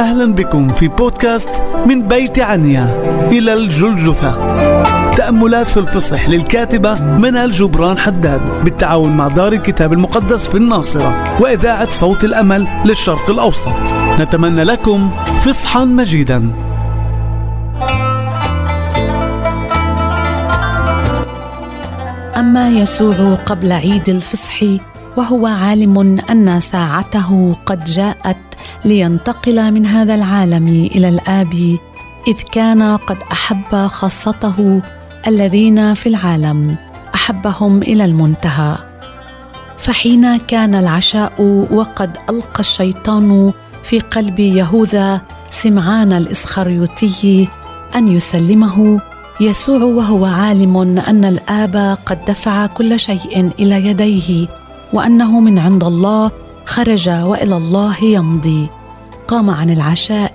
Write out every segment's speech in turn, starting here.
أهلا بكم في بودكاست من بيت عنيا. إلى الجلجثة. تأملات في الفصح للكاتبة منال جبران حداد بالتعاون مع دار الكتاب المقدس في الناصرة وإذاعة صوت الأمل للشرق الأوسط. نتمنى لكم فصحا مجيدا. أما يسوع قبل عيد الفصح وهو عالم أن ساعته قد جاءت لينتقل من هذا العالم إلى الآب إذ كان قد أحب خاصته الذين في العالم أحبهم إلى المنتهى. فحين كان العشاء وقد ألقى الشيطان في قلب يهوذا سمعان الإسخريوطي أن يسلمه يسوع وهو عالم أن الآب قد دفع كل شيء إلى يديه وأنه من عند الله خرج وإلى الله يمضي. قام عن العشاء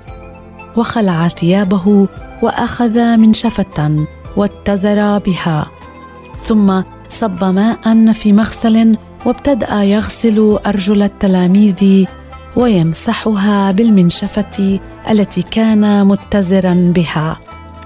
وخلع ثيابه وأخذ منشفه واتزر بها ثم صب ماء في مغسل وابتدأ يغسل أرجل التلاميذ ويمسحها بالمنشفة التي كان متزرا بها.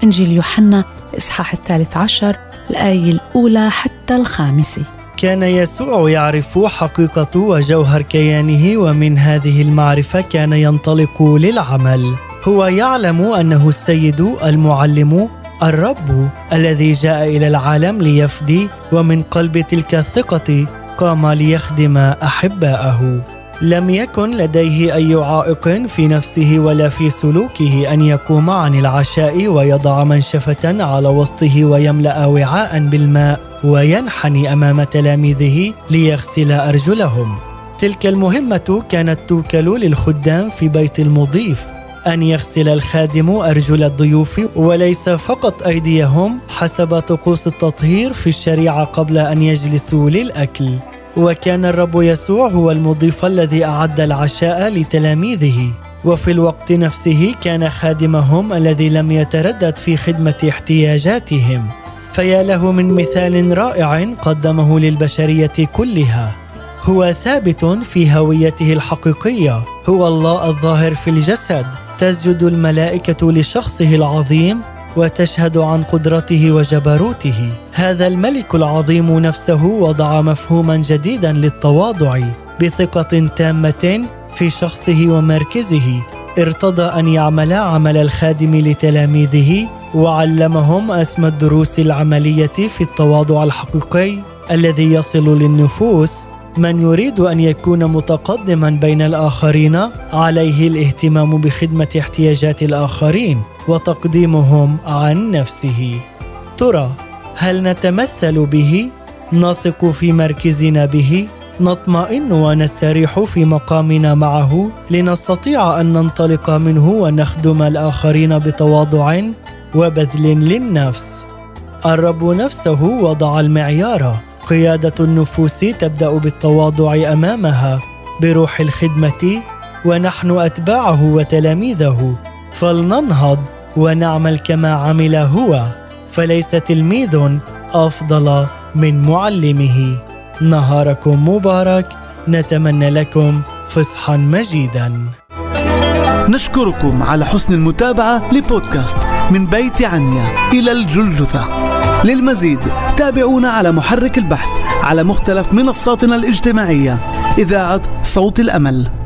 إنجيل يوحنا الاصحاح الثالث عشر الآية الأولى حتى الخامس. كان يسوع يعرف حقيقة وجوهر كيانه ومن هذه المعرفة كان ينطلق للعمل. هو يعلم أنه السيد المعلم الرب الذي جاء إلى العالم ليفدي ومن قلب تلك الثقة قام ليخدم أحباءه. لم يكن لديه أي عائق في نفسه ولا في سلوكه أن يقوم عن العشاء ويضع منشفة على وسطه ويملأ وعاء بالماء وينحني أمام تلاميذه ليغسل أرجلهم. تلك المهمة كانت توكل للخدام في بيت المضيف أن يغسل الخادم أرجل الضيوف وليس فقط أيديهم حسب طقوس التطهير في الشريعة قبل أن يجلسوا للأكل. وكان الرب يسوع هو المضيف الذي أعد العشاء لتلاميذه. وفي الوقت نفسه كان خادمهم الذي لم يتردد في خدمة احتياجاتهم. فيا له من مثال رائع قدمه للبشرية كلها. هو ثابت في هويته الحقيقية. هو الله الظاهر في الجسد. تسجد الملائكة لشخصه العظيم وتشهد عن قدرته وجبروته. هذا الملك العظيم نفسه وضع مفهوما جديدا للتواضع بثقة تامة في شخصه ومركزه. ارتضى أن يعمل عمل الخادم لتلاميذه وعلمهم أسمى الدروس العملية في التواضع الحقيقي الذي يصل للنفوس. من يريد أن يكون متقدما بين الآخرين عليه الاهتمام بخدمة احتياجات الآخرين وتقديمهم عن نفسه. ترى هل نتمثل به؟ نثق في مركزنا به؟ نطمئن ونستريح في مقامنا معه؟ لنستطيع أن ننطلق منه ونخدم الآخرين بتواضع وبذل للنفس. الرب نفسه وضع المعيار. قيادة النفوس تبدأ بالتواضع أمامها بروح الخدمة ونحن أتباعه وتلاميذه. فلننهض ونعمل كما عمل هو. فليس تلميذ أفضل من معلمه. نهاركم مبارك. نتمنى لكم فصحا مجيدا. نشكركم على حسن المتابعة لبودكاست من بيت عنيا. إلى الجلجثة. للمزيد تابعونا على محرك البحث على مختلف منصاتنا الاجتماعية. إذاعة صوت الأمل.